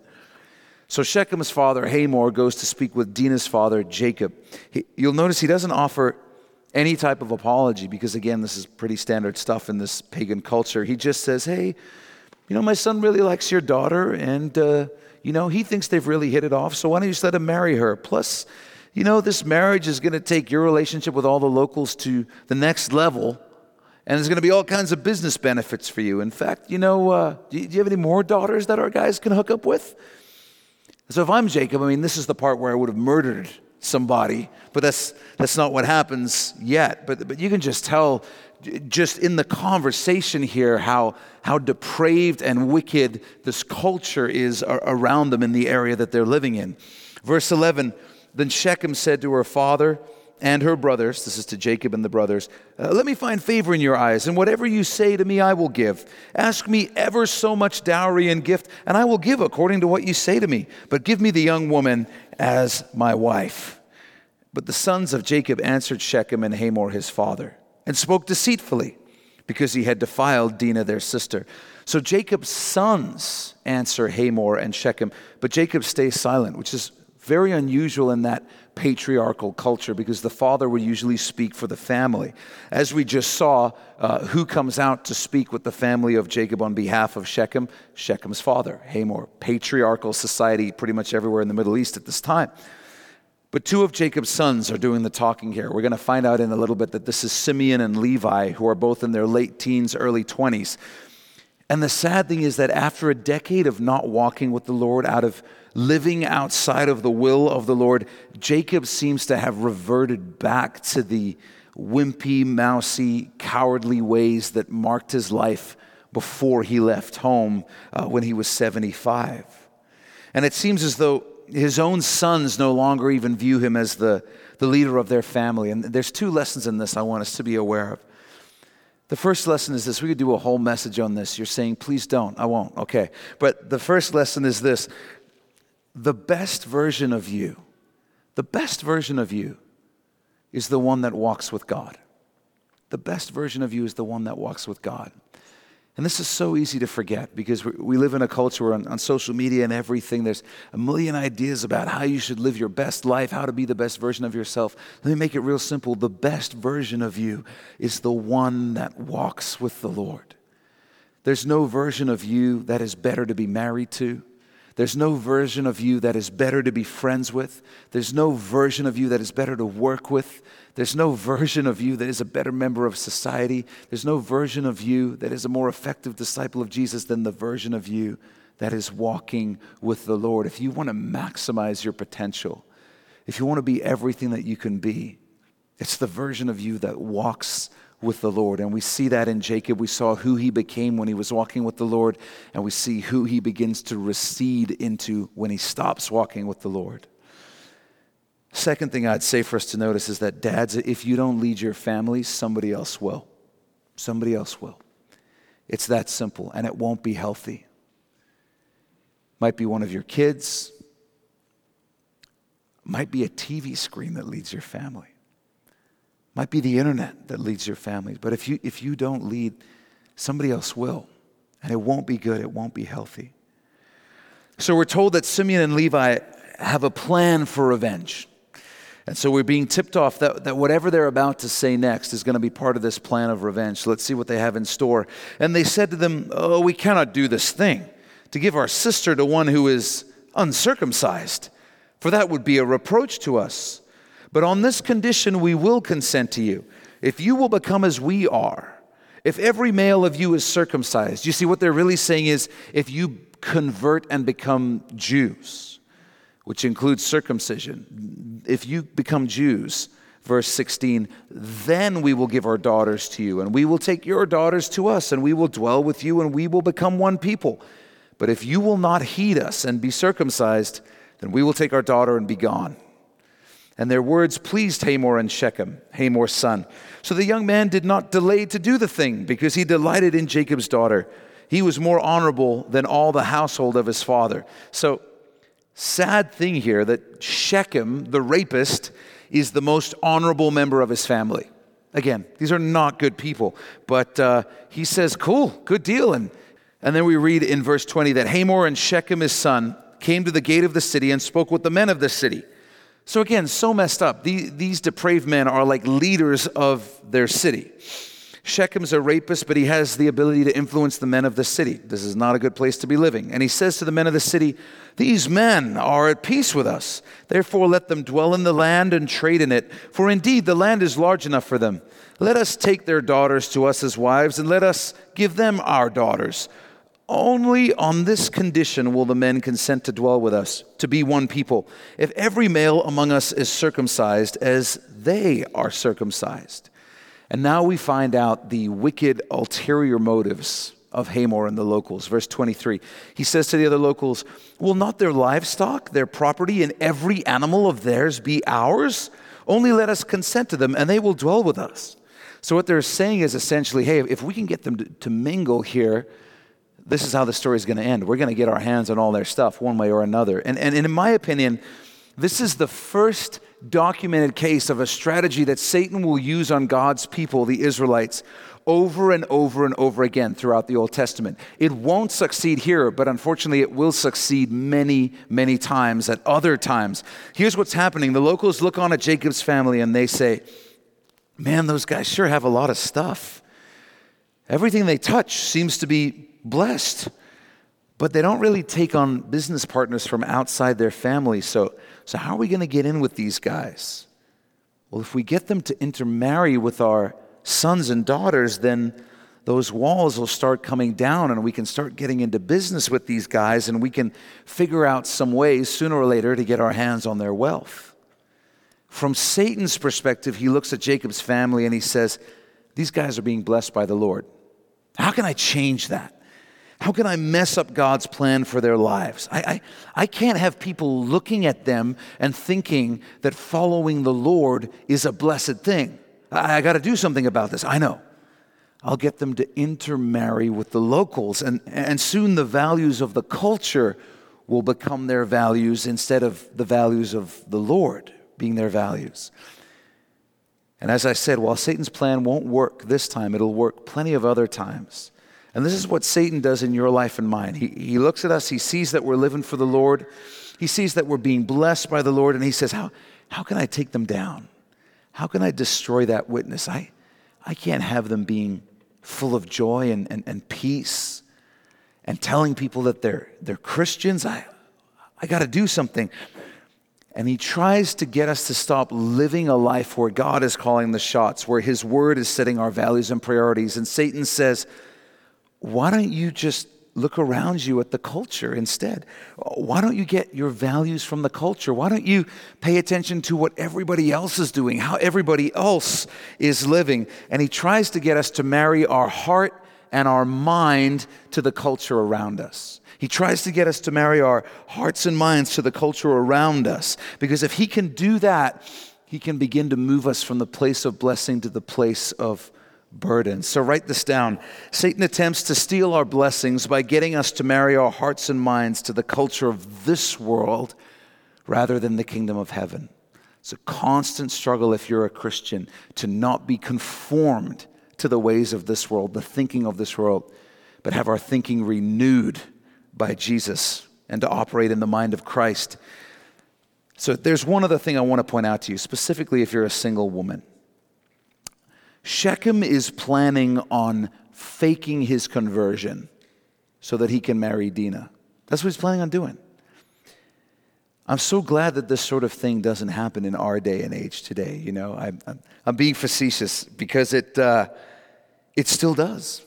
So Shechem's father, Hamor, goes to speak with Dinah's father, Jacob. He, you'll notice he doesn't offer any type of apology because, again, this is pretty standard stuff in this pagan culture. He just says, Hey, you know, my son really likes your daughter, and, uh, you know, he thinks they've really hit it off, so why don't you just let him marry her? Plus, you know, this marriage is going to take your relationship with all the locals to the next level and there's going to be all kinds of business benefits for you. In fact, you know, uh, do, do you have any more daughters that our guys can hook up with? So if I'm Jacob, I mean, this is the part where I would have murdered somebody, but that's, that's not what happens yet. But, but you can just tell, just in the conversation here, how, how depraved and wicked this culture is around them in the area that they're living in. Verse 11 Then Shechem said to her father, and her brothers, this is to Jacob and the brothers, uh, let me find favor in your eyes, and whatever you say to me, I will give. Ask me ever so much dowry and gift, and I will give according to what you say to me. But give me the young woman as my wife. But the sons of Jacob answered Shechem and Hamor his father, and spoke deceitfully, because he had defiled Dinah their sister. So Jacob's sons answer Hamor and Shechem, but Jacob stays silent, which is very unusual in that patriarchal culture because the father would usually speak for the family. As we just saw, uh, who comes out to speak with the family of Jacob on behalf of Shechem? Shechem's father, Hamor. Patriarchal society pretty much everywhere in the Middle East at this time. But two of Jacob's sons are doing the talking here. We're going to find out in a little bit that this is Simeon and Levi, who are both in their late teens, early 20s. And the sad thing is that after a decade of not walking with the Lord, out of living outside of the will of the Lord, Jacob seems to have reverted back to the wimpy, mousy, cowardly ways that marked his life before he left home uh, when he was 75. And it seems as though his own sons no longer even view him as the, the leader of their family. And there's two lessons in this I want us to be aware of. The first lesson is this. We could do a whole message on this. You're saying, please don't. I won't. Okay. But the first lesson is this the best version of you, the best version of you is the one that walks with God. The best version of you is the one that walks with God. And this is so easy to forget because we live in a culture where on, on, social media and everything, there's a million ideas about how you should live your best life, how to be the best version of yourself. Let me make it real simple. The best version of you is the one that walks with the Lord. There's no version of you that is better to be married to. There's no version of you that is better to be friends with. There's no version of you that is better to work with. There's no version of you that is a better member of society. There's no version of you that is a more effective disciple of Jesus than the version of you that is walking with the Lord. If you want to maximize your potential, if you want to be everything that you can be, it's the version of you that walks with the Lord. And we see that in Jacob. We saw who he became when he was walking with the Lord, and we see who he begins to recede into when he stops walking with the Lord. Second thing I'd say for us to notice is that, dads, if you don't lead your family, somebody else will. Somebody else will. It's that simple, and it won't be healthy. Might be one of your kids, might be a TV screen that leads your family. Might be the internet that leads your family. But if you, if you don't lead, somebody else will. And it won't be good, it won't be healthy. So we're told that Simeon and Levi have a plan for revenge. And so we're being tipped off that, that whatever they're about to say next is going to be part of this plan of revenge. So let's see what they have in store. And they said to them, Oh, we cannot do this thing to give our sister to one who is uncircumcised, for that would be a reproach to us. But on this condition, we will consent to you. If you will become as we are, if every male of you is circumcised, you see what they're really saying is if you convert and become Jews, which includes circumcision, if you become Jews, verse 16, then we will give our daughters to you, and we will take your daughters to us, and we will dwell with you, and we will become one people. But if you will not heed us and be circumcised, then we will take our daughter and be gone. And their words pleased Hamor and Shechem, Hamor's son. So the young man did not delay to do the thing because he delighted in Jacob's daughter. He was more honorable than all the household of his father. So, sad thing here that Shechem, the rapist, is the most honorable member of his family. Again, these are not good people, but uh, he says, Cool, good deal. And, and then we read in verse 20 that Hamor and Shechem, his son, came to the gate of the city and spoke with the men of the city. So, again, so messed up. These, these depraved men are like leaders of their city. Shechem's a rapist, but he has the ability to influence the men of the city. This is not a good place to be living. And he says to the men of the city, These men are at peace with us. Therefore, let them dwell in the land and trade in it. For indeed, the land is large enough for them. Let us take their daughters to us as wives, and let us give them our daughters. Only on this condition will the men consent to dwell with us, to be one people, if every male among us is circumcised as they are circumcised. And now we find out the wicked ulterior motives of Hamor and the locals. Verse 23. He says to the other locals, Will not their livestock, their property, and every animal of theirs be ours? Only let us consent to them, and they will dwell with us. So, what they're saying is essentially, hey, if we can get them to, to mingle here, this is how the story is going to end. We're going to get our hands on all their stuff one way or another. And, and, in my opinion, this is the first documented case of a strategy that Satan will use on God's people, the Israelites, over and over and over again throughout the Old Testament. It won't succeed here, but unfortunately, it will succeed many, many times at other times. Here's what's happening the locals look on at Jacob's family and they say, Man, those guys sure have a lot of stuff. Everything they touch seems to be blessed. But they don't really take on business partners from outside their family. So, so how are we going to get in with these guys? Well, if we get them to intermarry with our sons and daughters, then those walls will start coming down and we can start getting into business with these guys and we can figure out some ways sooner or later to get our hands on their wealth. From Satan's perspective, he looks at Jacob's family and he says, These guys are being blessed by the Lord. How can I change that? How can I mess up God's plan for their lives? I, I, I can't have people looking at them and thinking that following the Lord is a blessed thing. I, I got to do something about this. I know. I'll get them to intermarry with the locals, and, and soon the values of the culture will become their values instead of the values of the Lord being their values. And as I said, while Satan's plan won't work this time, it'll work plenty of other times. And this is what Satan does in your life and mine. He, he looks at us, he sees that we're living for the Lord, he sees that we're being blessed by the Lord, and he says, How, how can I take them down? How can I destroy that witness? I, I can't have them being full of joy and, and, and peace and telling people that they're, they're Christians. I, I got to do something. And he tries to get us to stop living a life where God is calling the shots, where his word is setting our values and priorities. And Satan says, Why don't you just look around you at the culture instead? Why don't you get your values from the culture? Why don't you pay attention to what everybody else is doing, how everybody else is living? And he tries to get us to marry our heart and our mind to the culture around us. He tries to get us to marry our hearts and minds to the culture around us. Because if he can do that, he can begin to move us from the place of blessing to the place of burden. So write this down. Satan attempts to steal our blessings by getting us to marry our hearts and minds to the culture of this world rather than the kingdom of heaven. It's a constant struggle if you're a Christian to not be conformed to the ways of this world, the thinking of this world, but have our thinking renewed by Jesus and to operate in the mind of Christ. So there's one other thing I want to point out to you, specifically if you're a single woman. Shechem is planning on faking his conversion so that he can marry Dinah. That's what he's planning on doing. I'm so glad that this sort of thing doesn't happen in our day and age today. You know, I'm, I'm, I'm being facetious because it, uh, it still does.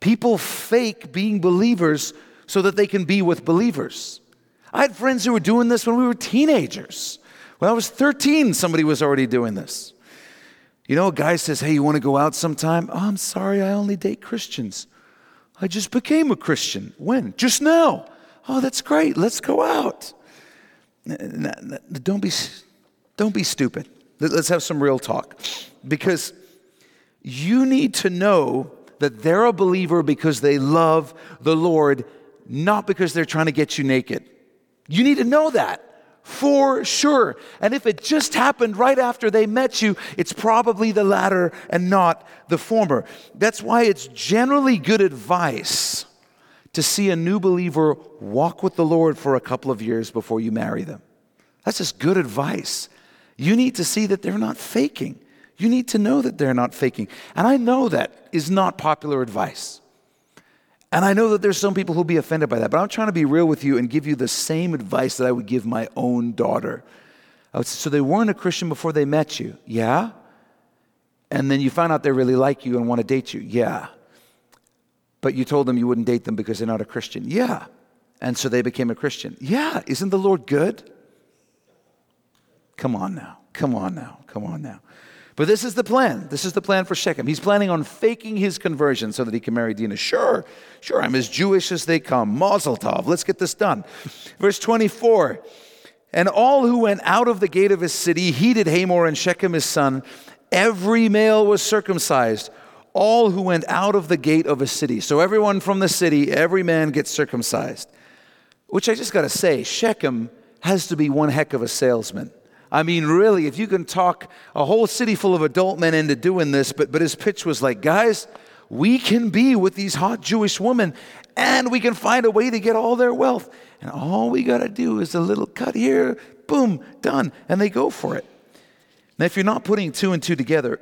People fake being believers so that they can be with believers. I had friends who were doing this when we were teenagers. When I was 13, somebody was already doing this. You know, a guy says, Hey, you want to go out sometime? Oh, I'm sorry, I only date Christians. I just became a Christian. When? Just now. Oh, that's great. Let's go out. Don't be, don't be stupid. Let's have some real talk. Because you need to know that they're a believer because they love the Lord not because they're trying to get you naked. You need to know that for sure. And if it just happened right after they met you, it's probably the latter and not the former. That's why it's generally good advice to see a new believer walk with the Lord for a couple of years before you marry them. That's just good advice. You need to see that they're not faking. You need to know that they're not faking. And I know that is not popular advice. And I know that there's some people who'll be offended by that, but I'm trying to be real with you and give you the same advice that I would give my own daughter. Say, so they weren't a Christian before they met you, yeah? And then you found out they really like you and want to date you, yeah. But you told them you wouldn't date them because they're not a Christian, yeah. And so they became a Christian, yeah. Isn't the Lord good? Come on now, come on now, come on now. But this is the plan. This is the plan for Shechem. He's planning on faking his conversion so that he can marry Dinah. Sure, sure, I'm as Jewish as they come. Mazel tov. Let's get this done. Verse 24. And all who went out of the gate of his city heeded Hamor and Shechem his son. Every male was circumcised. All who went out of the gate of a city. So everyone from the city, every man gets circumcised. Which I just got to say, Shechem has to be one heck of a salesman. I mean, really, if you can talk a whole city full of adult men into doing this, but, but his pitch was like, guys, we can be with these hot Jewish women and we can find a way to get all their wealth. And all we got to do is a little cut here, boom, done. And they go for it. Now, if you're not putting two and two together,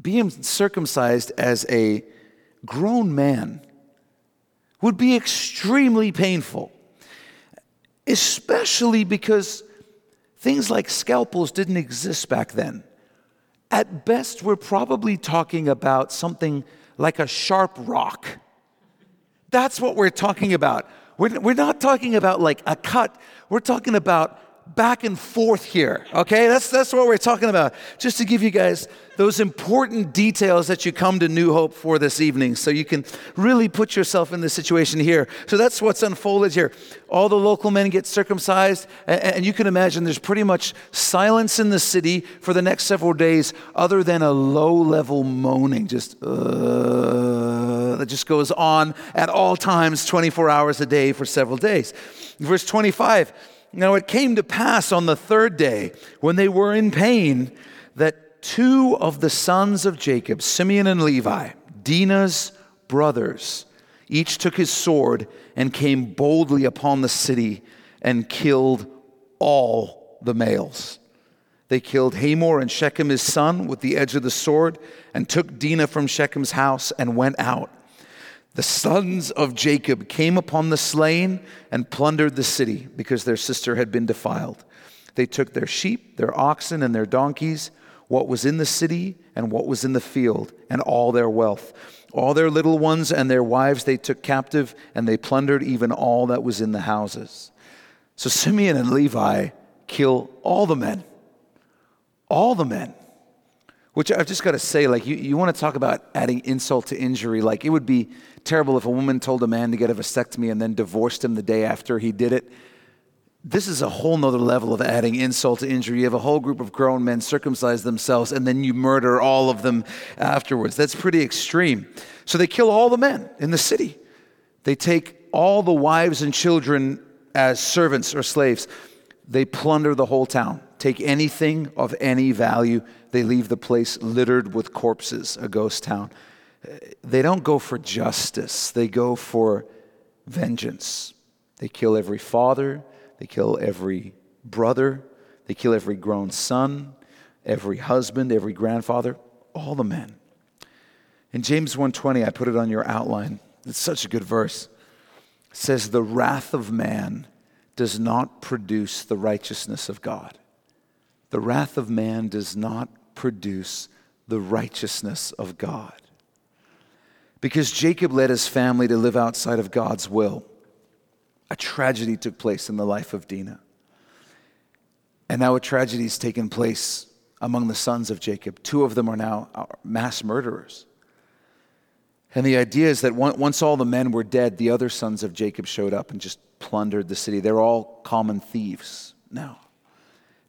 being circumcised as a grown man would be extremely painful, especially because Things like scalpels didn't exist back then. At best, we're probably talking about something like a sharp rock. That's what we're talking about. We're, we're not talking about like a cut, we're talking about back and forth here, okay? That's, that's what we're talking about. Just to give you guys those important details that you come to New Hope for this evening so you can really put yourself in the situation here. So that's what's unfolded here. All the local men get circumcised, and, you can imagine there's pretty much silence in the city for the next several days, other than a low level moaning, just uh, that just goes on at all times, 24 hours a day for several days. Verse 25 Now it came to pass on the third day, when they were in pain, that two of the sons of Jacob, Simeon and Levi, Dinah's brothers, each took his sword and came boldly upon the city and killed all the males. They killed Hamor and Shechem his son with the edge of the sword and took Dinah from Shechem's house and went out. The sons of Jacob came upon the slain and plundered the city because their sister had been defiled. They took their sheep, their oxen, and their donkeys what was in the city and what was in the field, and all their wealth. All their little ones and their wives they took captive, and they plundered even all that was in the houses. So Simeon and Levi kill all the men. All the men. Which I've just got to say, like, you, you want to talk about adding insult to injury. Like, it would be terrible if a woman told a man to get a vasectomy and then divorced him the day after he did it this is a whole nother level of adding insult to injury. You have a whole group of grown men circumcise themselves and then you murder all of them afterwards. That's pretty extreme. So they kill all the men in the city. They take all the wives and children as servants or slaves. They plunder the whole town, take anything of any value. They leave the place littered with corpses, a ghost town. They don't go for justice, they go for vengeance. They kill every father, they kill every brother. They kill every grown son, every husband, every grandfather, all the men. In James 1:20, I put it on your outline. It's such a good verse. It says, "The wrath of man does not produce the righteousness of God." The wrath of man does not produce the righteousness of God. Because Jacob led his family to live outside of God's will a tragedy took place in the life of Dinah. And now a tragedy has taken place among the sons of Jacob. Two of them are now mass murderers. And the idea is that once all the men were dead, the other sons of Jacob showed up and just plundered the city. They're all common thieves now.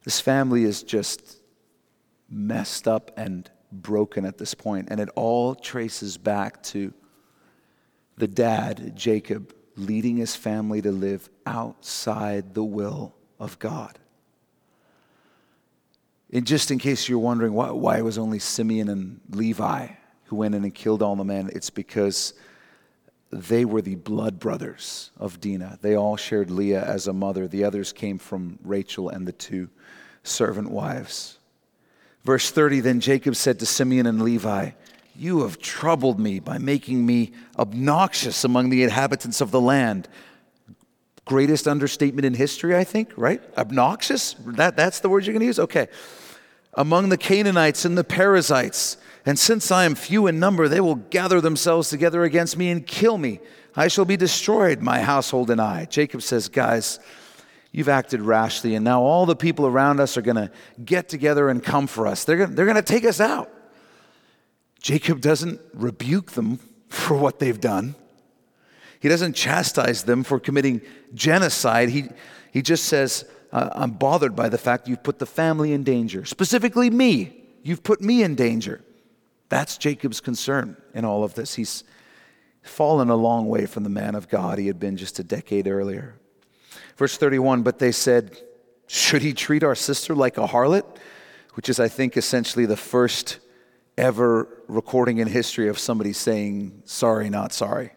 This family is just messed up and broken at this point, and it all traces back to the dad, Jacob, leading his family to live outside the will of God. And just in case you're wondering why, why it was only Simeon and Levi who went in and killed all the men, it's because they were the blood brothers of Dinah. They all shared Leah as a mother. The others came from Rachel and the two servant wives. Verse 30 Then Jacob said to Simeon and Levi, you have troubled me by making me obnoxious among the inhabitants of the land. Greatest understatement in history, I think, right? Obnoxious? That, that's the word you're going to use? Okay. Among the Canaanites and the Perizzites. And since I am few in number, they will gather themselves together against me and kill me. I shall be destroyed, my household and I. Jacob says, Guys, you've acted rashly, and now all the people around us are going to get together and come for us. They're going to take us out. Jacob doesn't rebuke them for what they've done. He doesn't chastise them for committing genocide. He, he just says, I'm bothered by the fact you've put the family in danger, specifically me. You've put me in danger. That's Jacob's concern in all of this. He's fallen a long way from the man of God he had been just a decade earlier. Verse 31 But they said, Should he treat our sister like a harlot? Which is, I think, essentially the first ever recording in history of somebody saying, sorry, not sorry,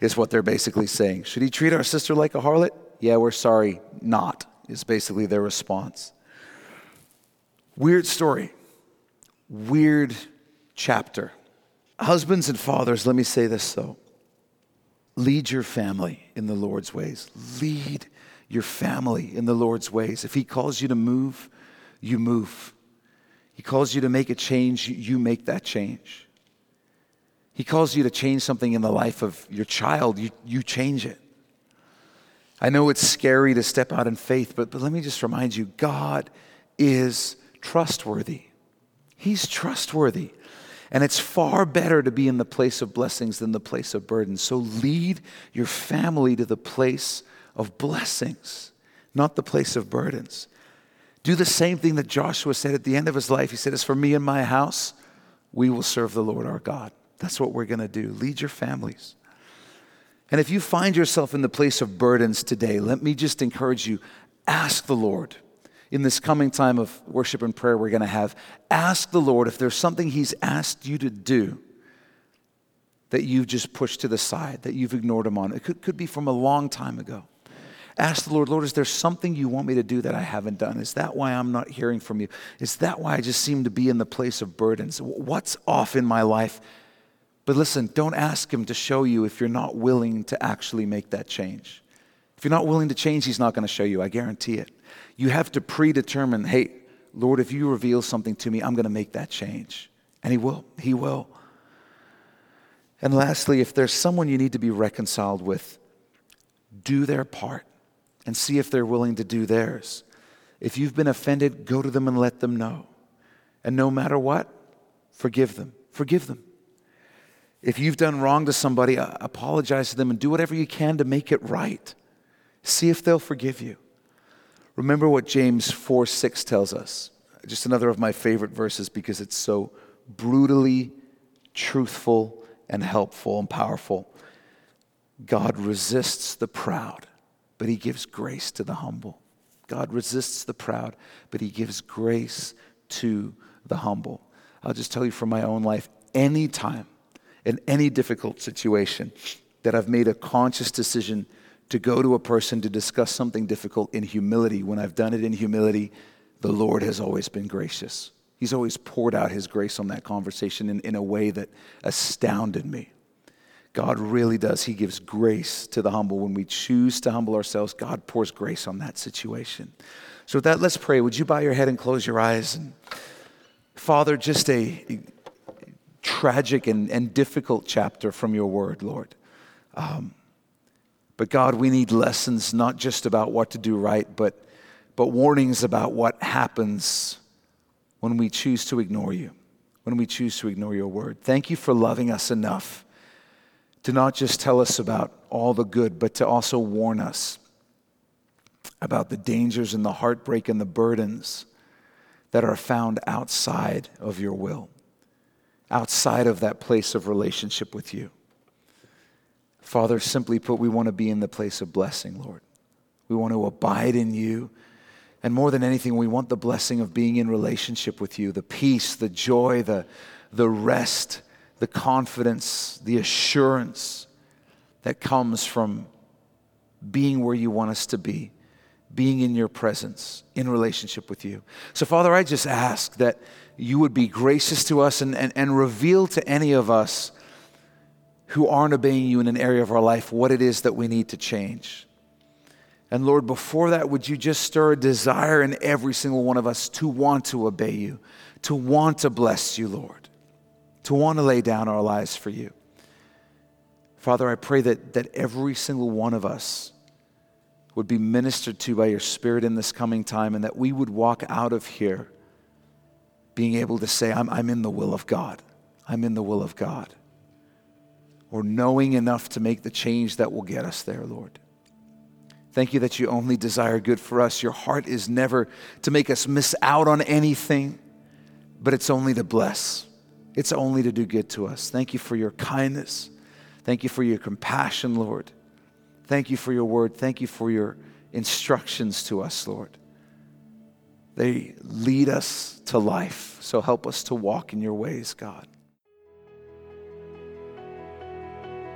is what they're basically saying. Should he treat our sister like a harlot? Yeah, we're sorry, not, is basically their response. Weird story, weird chapter. Husbands and fathers, let me say this though. Lead your family in the Lord's ways. Lead your family in the Lord's ways. If He calls you to move, you move. He calls you to make a change, you make that change. He calls you to change something in the life of your child, you, you change it. I know it's scary to step out in faith, but, but let me just remind you God is trustworthy. He's trustworthy. And it's far better to be in the place of blessings than the place of burdens. So lead your family to the place of blessings, not the place of burdens. Do the same thing that Joshua said at the end of his life. He said, As for me and my house, we will serve the Lord our God. That's what we're going to do. Lead your families. And if you find yourself in the place of burdens today, let me just encourage you ask the Lord in this coming time of worship and prayer we're going to have, ask the Lord if there's something He's asked you to do that you've just pushed to the side, that you've ignored Him on. It could, could be from a long time ago. Ask the Lord, Lord, is there something you want me to do that I haven't done? Is that why I'm not hearing from you? Is that why I just seem to be in the place of burdens? What's off in my life? But listen, don't ask Him to show you if you're not willing to actually make that change. If you're not willing to change, He's not going to show you, I guarantee it. You have to predetermine, hey, Lord, if you reveal something to me, I'm going to make that change. And He will. He will. And lastly, if there's someone you need to be reconciled with, do their part and see if they're willing to do theirs. If you've been offended, go to them and let them know. And no matter what, forgive them. Forgive them. If you've done wrong to somebody, apologize to them and do whatever you can to make it right. See if they'll forgive you. Remember what James 4 6 tells us. Just another of my favorite verses because it's so brutally truthful and helpful and powerful. God resists the proud, but he gives grace to the humble. God resists the proud, but he gives grace to the humble. I'll just tell you from my own life anytime in any difficult situation that I've made a conscious decision to go to a person to discuss something difficult in humility, when I've done it in humility, the Lord has always been gracious. He's always poured out His grace on that conversation in, in a way that astounded me. God really does. He gives grace to the humble. When we choose to humble ourselves, God pours grace on that situation. So, with that, let's pray. Would you bow your head and close your eyes? And Father, just a tragic and, and difficult chapter from your word, Lord. Um, but God, we need lessons not just about what to do right, but, but warnings about what happens when we choose to ignore you, when we choose to ignore your word. Thank you for loving us enough to not just tell us about all the good, but to also warn us about the dangers and the heartbreak and the burdens that are found outside of your will, outside of that place of relationship with you. Father, simply put, we want to be in the place of blessing, Lord. We want to abide in you. And more than anything, we want the blessing of being in relationship with you the peace, the joy, the, the rest, the confidence, the assurance that comes from being where you want us to be, being in your presence, in relationship with you. So, Father, I just ask that you would be gracious to us and, and, and reveal to any of us who aren't obeying you in an area of our life what it is that we need to change. And Lord, before that, would you just stir a desire in every single one of us to want to obey you, to want to bless you, Lord, to want to lay down our lives for you. Father, I pray that, that every single one of us would be ministered to by your Spirit in this coming time and that we would walk out of here being able to say, I'm, I'm in the will of God. I'm in the will of God or knowing enough to make the change that will get us there, Lord. Thank you that you only desire good for us. Your heart is never to make us miss out on anything, but it's only to bless. It's only to do good to us. Thank you for your kindness. Thank you for your compassion, Lord. Thank you for your word. Thank you for your instructions to us, Lord. They lead us to life. So help us to walk in your ways, God.